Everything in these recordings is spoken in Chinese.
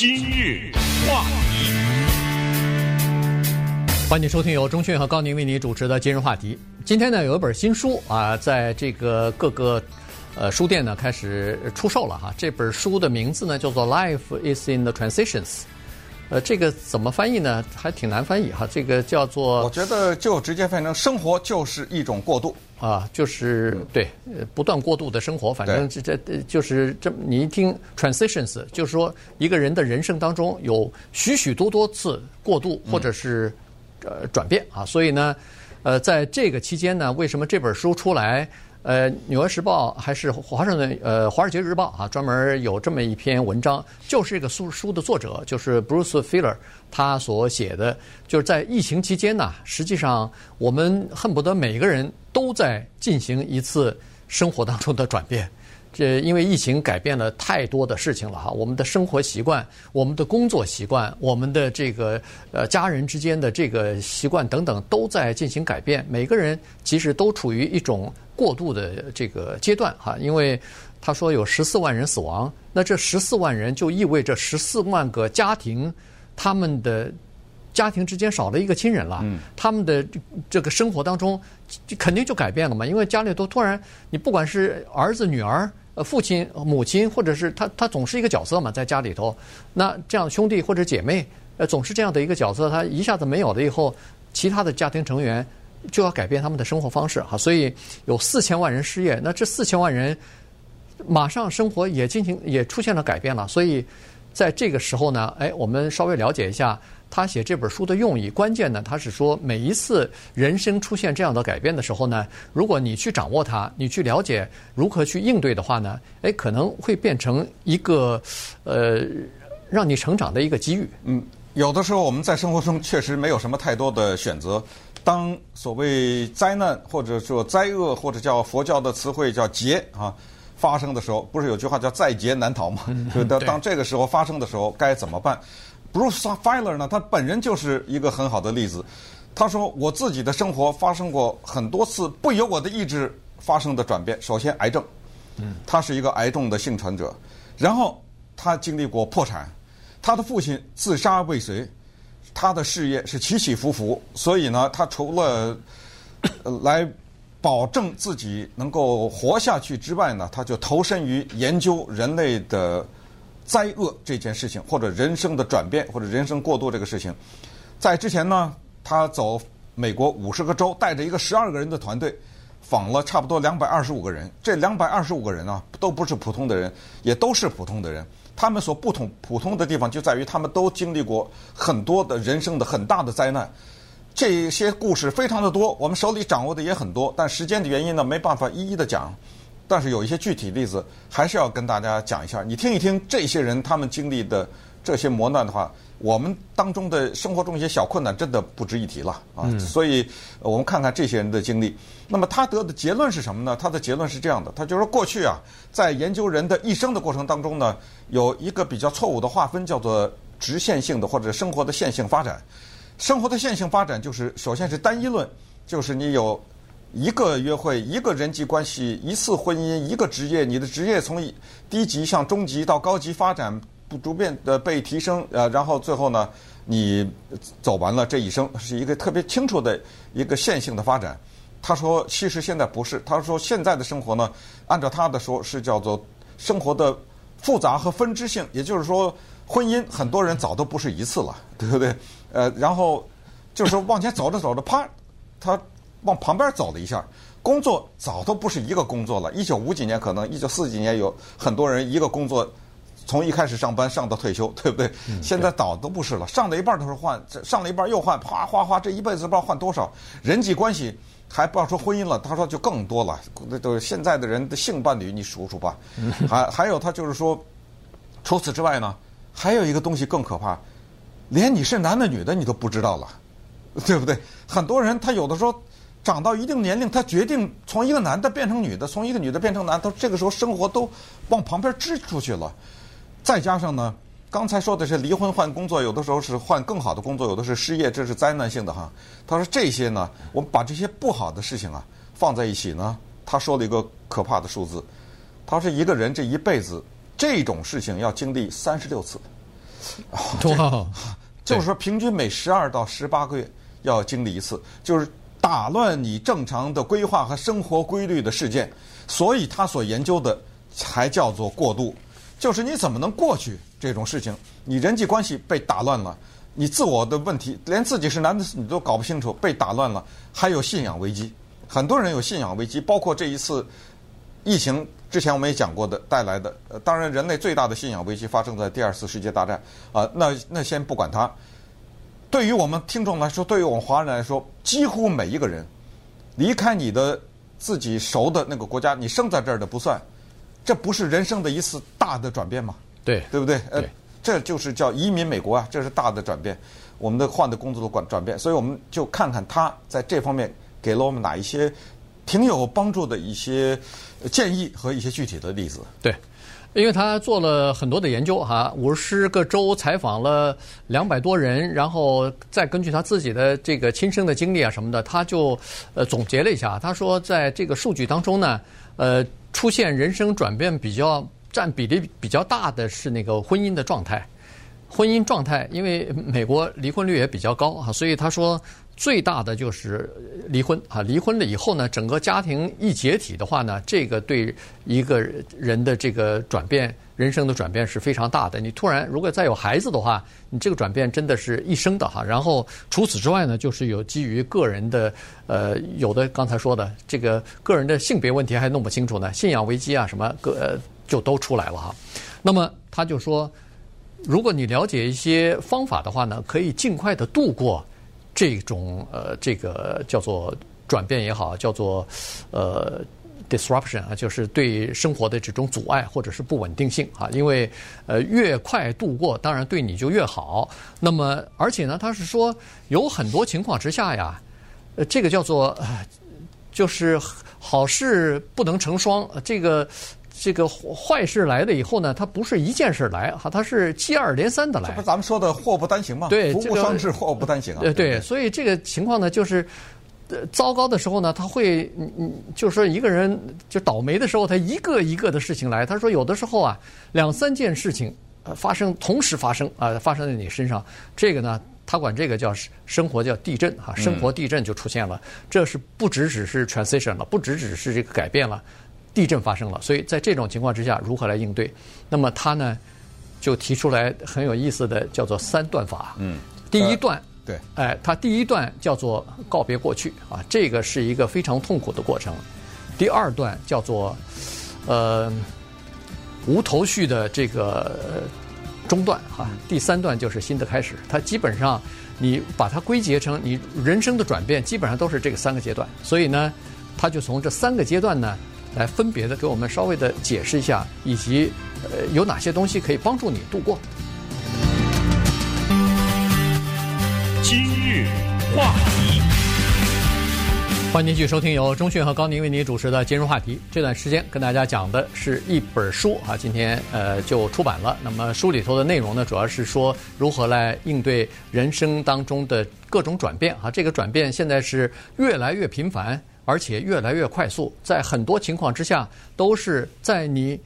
今日话题，欢迎收听由钟迅和高宁为你主持的今日话题。今天呢，有一本新书啊，在这个各个呃书店呢开始出售了哈。这本书的名字呢叫做《Life is in the Transitions》。呃，这个怎么翻译呢？还挺难翻译哈。这个叫做……我觉得就直接翻译成“生活就是一种过渡”啊，就是对，不断过渡的生活。反正这这就是这，你一听 “transitions”，就是说一个人的人生当中有许许多多次过渡或者是呃转变啊。所以呢，呃，在这个期间呢，为什么这本书出来？呃，《纽约时报》还是华盛顿呃《华尔街日报》啊，专门有这么一篇文章，就是这个书书的作者，就是 Bruce Feiler，他所写的，就是在疫情期间呢，实际上我们恨不得每个人都在进行一次生活当中的转变。这因为疫情改变了太多的事情了哈，我们的生活习惯、我们的工作习惯、我们的这个呃家人之间的这个习惯等等，都在进行改变。每个人其实都处于一种过渡的这个阶段哈。因为他说有十四万人死亡，那这十四万人就意味着十四万个家庭，他们的家庭之间少了一个亲人了，他们的这个生活当中肯定就改变了嘛。因为家里都突然，你不管是儿子女儿。呃，父亲、母亲，或者是他，他总是一个角色嘛，在家里头。那这样兄弟或者姐妹，呃，总是这样的一个角色，他一下子没有了以后，其他的家庭成员就要改变他们的生活方式哈。所以有四千万人失业，那这四千万人马上生活也进行也出现了改变了。所以在这个时候呢，哎，我们稍微了解一下。他写这本书的用意，关键呢，他是说每一次人生出现这样的改变的时候呢，如果你去掌握它，你去了解如何去应对的话呢，诶，可能会变成一个呃让你成长的一个机遇。嗯，有的时候我们在生活中确实没有什么太多的选择。当所谓灾难或者说灾厄或者叫佛教的词汇叫劫啊发生的时候，不是有句话叫在劫难逃吗？就当当这个时候发生的时候该怎么办？Bruce Feiler 呢，他本人就是一个很好的例子。他说：“我自己的生活发生过很多次不由我的意志发生的转变。首先，癌症，嗯他是一个癌症的幸存者。然后，他经历过破产，他的父亲自杀未遂，他的事业是起起伏伏。所以呢，他除了来保证自己能够活下去之外呢，他就投身于研究人类的。”灾厄这件事情，或者人生的转变，或者人生过渡这个事情，在之前呢，他走美国五十个州，带着一个十二个人的团队，访了差不多两百二十五个人。这两百二十五个人啊，都不是普通的人，也都是普通的人。他们所不同普通的地方，就在于他们都经历过很多的人生的很大的灾难。这些故事非常的多，我们手里掌握的也很多，但时间的原因呢，没办法一一的讲。但是有一些具体例子，还是要跟大家讲一下。你听一听这些人他们经历的这些磨难的话，我们当中的生活中一些小困难真的不值一提了啊。嗯、所以我们看看这些人的经历。那么他得的结论是什么呢？他的结论是这样的：他就是说，过去啊，在研究人的一生的过程当中呢，有一个比较错误的划分，叫做直线性的或者生活的线性发展。生活的线性发展就是首先是单一论，就是你有。一个约会，一个人际关系，一次婚姻，一个职业，你的职业从低级向中级到高级发展，不逐渐的被提升，呃，然后最后呢，你走完了这一生，是一个特别清楚的一个线性的发展。他说，其实现在不是，他说现在的生活呢，按照他的说是叫做生活的复杂和分支性，也就是说，婚姻很多人早都不是一次了，对不对？呃，然后就是说往前走着走着，啪，他。往旁边走了一下，工作早都不是一个工作了。一九五几年，可能一九四几年有很多人一个工作从一开始上班上到退休，对不对？嗯、现在早都不是了，上了一半都是换，上了一半又换，啪哗哗，这一辈子不知道换多少。人际关系还不要说婚姻了，他说就更多了。那都现在的人的性伴侣，你数数吧。还还有他就是说，除此之外呢，还有一个东西更可怕，连你是男的女的你都不知道了，对不对？很多人他有的时候。长到一定年龄，他决定从一个男的变成女的，从一个女的变成男的，这个时候生活都往旁边支出去了。再加上呢，刚才说的是离婚换工作，有的时候是换更好的工作，有的是失业，这是灾难性的哈。他说这些呢，我们把这些不好的事情啊放在一起呢，他说了一个可怕的数字，他说一个人这一辈子这种事情要经历三十六次，哇，就是说平均每十二到十八个月要经历一次，就是打乱你正常的规划和生活规律的事件。所以他所研究的才叫做过渡，就是你怎么能过去这种事情？你人际关系被打乱了，你自我的问题连自己是男的你都搞不清楚，被打乱了，还有信仰危机。很多人有信仰危机，包括这一次疫情之前我们也讲过的带来的。呃，当然，人类最大的信仰危机发生在第二次世界大战啊。那那先不管它。对于我们听众来说，对于我们华人来说，几乎每一个人离开你的。自己熟的那个国家，你生在这儿的不算，这不是人生的一次大的转变吗？对，对不对？对，呃，这就是叫移民美国啊，这是大的转变，我们的换的工作的转转变，所以我们就看看他在这方面给了我们哪一些挺有帮助的一些建议和一些具体的例子。对。因为他做了很多的研究哈，五十个州采访了两百多人，然后再根据他自己的这个亲身的经历啊什么的，他就呃总结了一下。他说，在这个数据当中呢，呃，出现人生转变比较占比例比较大的是那个婚姻的状态。婚姻状态，因为美国离婚率也比较高哈，所以他说。最大的就是离婚啊！离婚了以后呢，整个家庭一解体的话呢，这个对一个人的这个转变、人生的转变是非常大的。你突然如果再有孩子的话，你这个转变真的是一生的哈。然后除此之外呢，就是有基于个人的呃，有的刚才说的这个个人的性别问题还弄不清楚呢，信仰危机啊什么个、呃、就都出来了哈。那么他就说，如果你了解一些方法的话呢，可以尽快的度过。这种呃，这个叫做转变也好，叫做呃 disruption 啊，就是对生活的这种阻碍或者是不稳定性啊，因为呃越快度过，当然对你就越好。那么而且呢，他是说有很多情况之下呀，呃，这个叫做呃，就是好事不能成双，这个。这个坏事来了以后呢，它不是一件事来哈，它是接二连三的来。这不咱们说的祸不单行吗？对，福不双至，祸不单行啊。对对，所以这个情况呢，就是糟糕的时候呢，他会，嗯嗯，就是说一个人就倒霉的时候，他一个一个的事情来。他说有的时候啊，两三件事情发生同时发生啊，发生在你身上，这个呢，他管这个叫生活叫地震哈，生活地震就出现了。这是不只只是 transition 了，不只只是这个改变了。地震发生了，所以在这种情况之下，如何来应对？那么他呢，就提出来很有意思的，叫做三段法。嗯，第一段，呃、对，哎，他第一段叫做告别过去啊，这个是一个非常痛苦的过程。第二段叫做呃无头绪的这个中断哈、啊，第三段就是新的开始。他基本上你把它归结成你人生的转变，基本上都是这个三个阶段。所以呢，他就从这三个阶段呢。来分别的给我们稍微的解释一下，以及呃有哪些东西可以帮助你度过。今日话题，欢迎您继续收听由钟讯和高宁为您主持的今日话题。这段时间跟大家讲的是一本书啊，今天呃就出版了。那么书里头的内容呢，主要是说如何来应对人生当中的各种转变啊。这个转变现在是越来越频繁。而且越来越快速，在很多情况之下，都是在你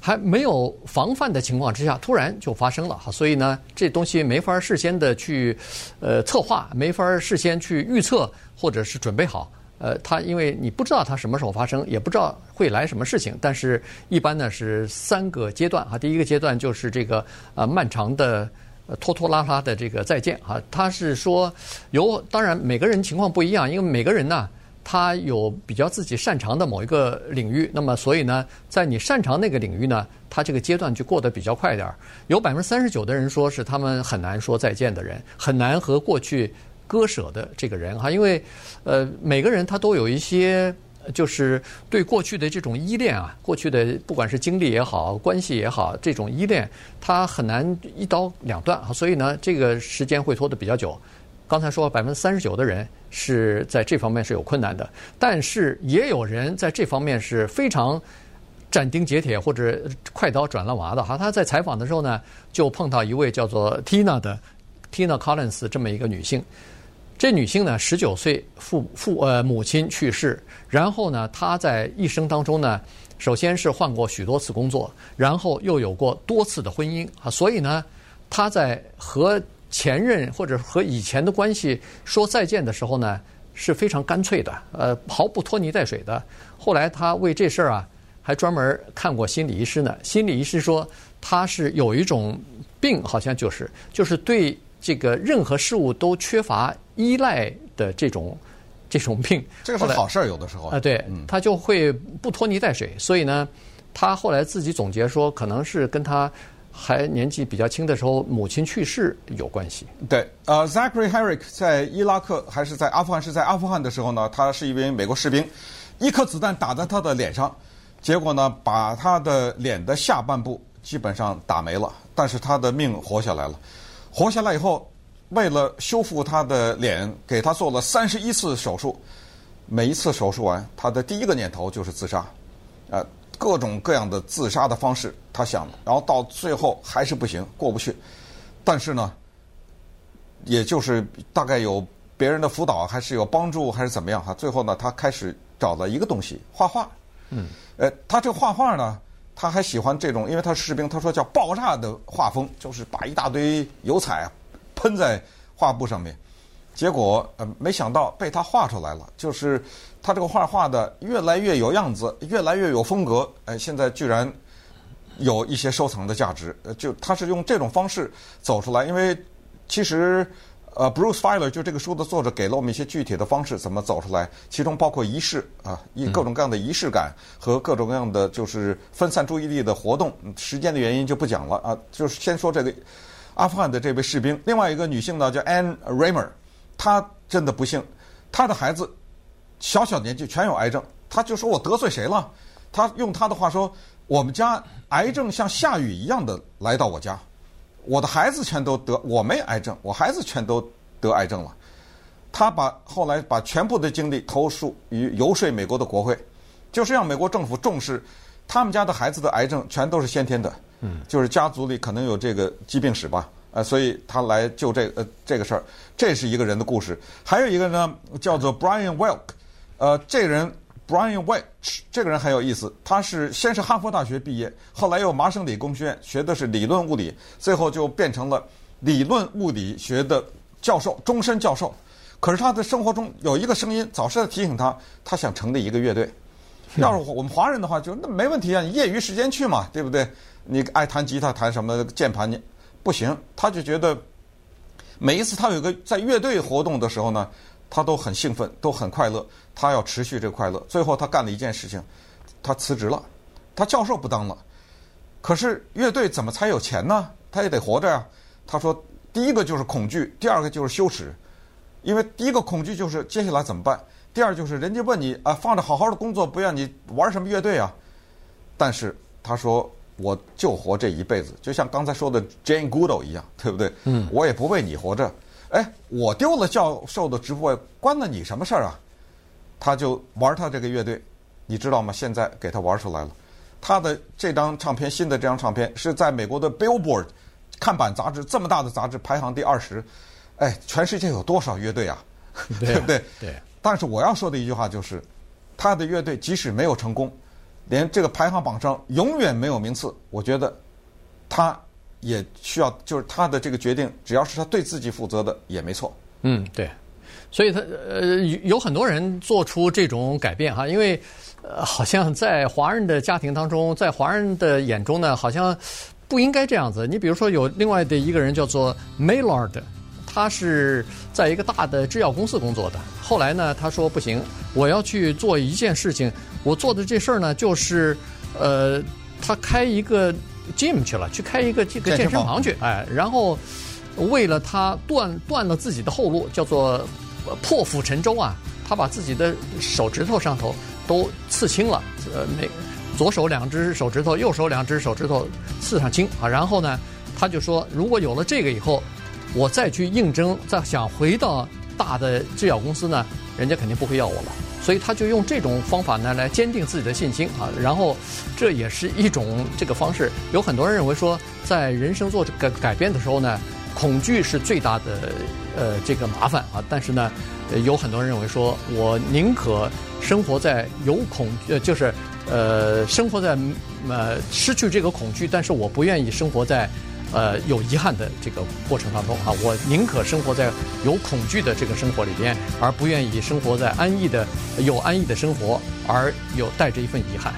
还没有防范的情况之下，突然就发生了哈。所以呢，这东西没法事先的去呃策划，没法事先去预测或者是准备好。呃，它因为你不知道它什么时候发生，也不知道会来什么事情。但是，一般呢是三个阶段哈。第一个阶段就是这个呃漫长的拖拖拉拉的这个再见哈。它是说有，当然每个人情况不一样，因为每个人呢。他有比较自己擅长的某一个领域，那么所以呢，在你擅长那个领域呢，他这个阶段就过得比较快点儿。有百分之三十九的人说是他们很难说再见的人，很难和过去割舍的这个人哈，因为呃每个人他都有一些就是对过去的这种依恋啊，过去的不管是经历也好，关系也好，这种依恋他很难一刀两断，所以呢，这个时间会拖得比较久。刚才说百分之三十九的人是在这方面是有困难的，但是也有人在这方面是非常斩钉截铁或者快刀斩乱麻的哈。他在采访的时候呢，就碰到一位叫做 Tina 的 Tina Collins 这么一个女性。这女性呢，十九岁父父呃母亲去世，然后呢，她在一生当中呢，首先是换过许多次工作，然后又有过多次的婚姻啊，所以呢。她在和前任或者和以前的关系说再见的时候呢，是非常干脆的，呃，毫不拖泥带水的。后来他为这事儿啊，还专门看过心理医师呢。心理医师说他是有一种病，好像就是就是对这个任何事物都缺乏依赖的这种这种病。这个是好事儿，有的时候啊，对，他就会不拖泥带水。所以呢，他后来自己总结说，可能是跟他。还年纪比较轻的时候，母亲去世有关系。对，呃，Zachary Herrick 在伊拉克还是在阿富汗？是在阿富汗的时候呢，他是一名美国士兵，一颗子弹打在他的脸上，结果呢，把他的脸的下半部基本上打没了，但是他的命活下来了。活下来以后，为了修复他的脸，给他做了三十一次手术，每一次手术完，他的第一个念头就是自杀，呃。各种各样的自杀的方式，他想，然后到最后还是不行，过不去。但是呢，也就是大概有别人的辅导，还是有帮助，还是怎么样哈？最后呢，他开始找了一个东西，画画。嗯。呃，他这个画画呢，他还喜欢这种，因为他是士兵，他说叫爆炸的画风，就是把一大堆油彩喷在画布上面。结果呃，没想到被他画出来了，就是。他这个画画的越来越有样子，越来越有风格。哎，现在居然有一些收藏的价值。呃，就他是用这种方式走出来，因为其实呃，Bruce Feiler 就这个书的作者给了我们一些具体的方式怎么走出来，其中包括仪式啊，一各种各样的仪式感和各种各样的就是分散注意力的活动。时间的原因就不讲了啊，就是先说这个阿富汗的这位士兵。另外一个女性呢叫 Anne Raymer，她真的不幸，她的孩子。小小年纪全有癌症，他就说我得罪谁了？他用他的话说，我们家癌症像下雨一样的来到我家，我的孩子全都得，我没癌症，我孩子全都得癌症了。他把后来把全部的精力投诉于游说美国的国会，就是让美国政府重视他们家的孩子的癌症全都是先天的，嗯，就是家族里可能有这个疾病史吧，呃，所以他来就这呃这个事儿，这是一个人的故事。还有一个呢，叫做 Brian Welk。呃，这个人 Brian Welch 这个人很有意思。他是先是哈佛大学毕业，后来又麻省理工学院学的是理论物理，最后就变成了理论物理学的教授，终身教授。可是他的生活中有一个声音，早是在提醒他，他想成立一个乐队。要是我们华人的话，就那没问题啊，你业余时间去嘛，对不对？你爱弹吉他、弹什么键盘，你不行。他就觉得每一次他有个在乐队活动的时候呢。他都很兴奋，都很快乐。他要持续这个快乐。最后，他干了一件事情，他辞职了，他教授不当了。可是乐队怎么才有钱呢？他也得活着呀。他说：“第一个就是恐惧，第二个就是羞耻。因为第一个恐惧就是接下来怎么办？第二就是人家问你啊，放着好好的工作，不要你玩什么乐队啊？但是他说，我就活这一辈子，就像刚才说的 Jane Goodall 一样，对不对？嗯，我也不为你活着。”哎，我丢了教授的职位，关了你什么事儿啊？他就玩他这个乐队，你知道吗？现在给他玩出来了。他的这张唱片，新的这张唱片是在美国的 Billboard 看板杂志这么大的杂志排行第二十。哎，全世界有多少乐队啊？对，啊对不对？对。但是我要说的一句话就是，他的乐队即使没有成功，连这个排行榜上永远没有名次，我觉得他。也需要，就是他的这个决定，只要是他对自己负责的，也没错。嗯，对。所以他呃，有很多人做出这种改变哈，因为呃，好像在华人的家庭当中，在华人的眼中呢，好像不应该这样子。你比如说，有另外的一个人叫做 Maillard，他是在一个大的制药公司工作的。后来呢，他说不行，我要去做一件事情。我做的这事儿呢，就是呃，他开一个。Gym 去了，去开一个这个健身房去，哎，然后为了他断断了自己的后路，叫做破釜沉舟啊，他把自己的手指头上头都刺青了，呃，那左手两只手指头，右手两只手指头刺上青啊，然后呢，他就说，如果有了这个以后，我再去应征，再想回到大的制药公司呢，人家肯定不会要我了。所以他就用这种方法呢来坚定自己的信心啊，然后这也是一种这个方式。有很多人认为说，在人生做改改变的时候呢，恐惧是最大的呃这个麻烦啊。但是呢，有很多人认为说，我宁可生活在有恐呃就是呃生活在呃失去这个恐惧，但是我不愿意生活在呃有遗憾的这个过程当中啊。我宁可生活在有恐惧的这个生活里边，而不愿意生活在安逸的有安逸的生活而有带着一份遗憾。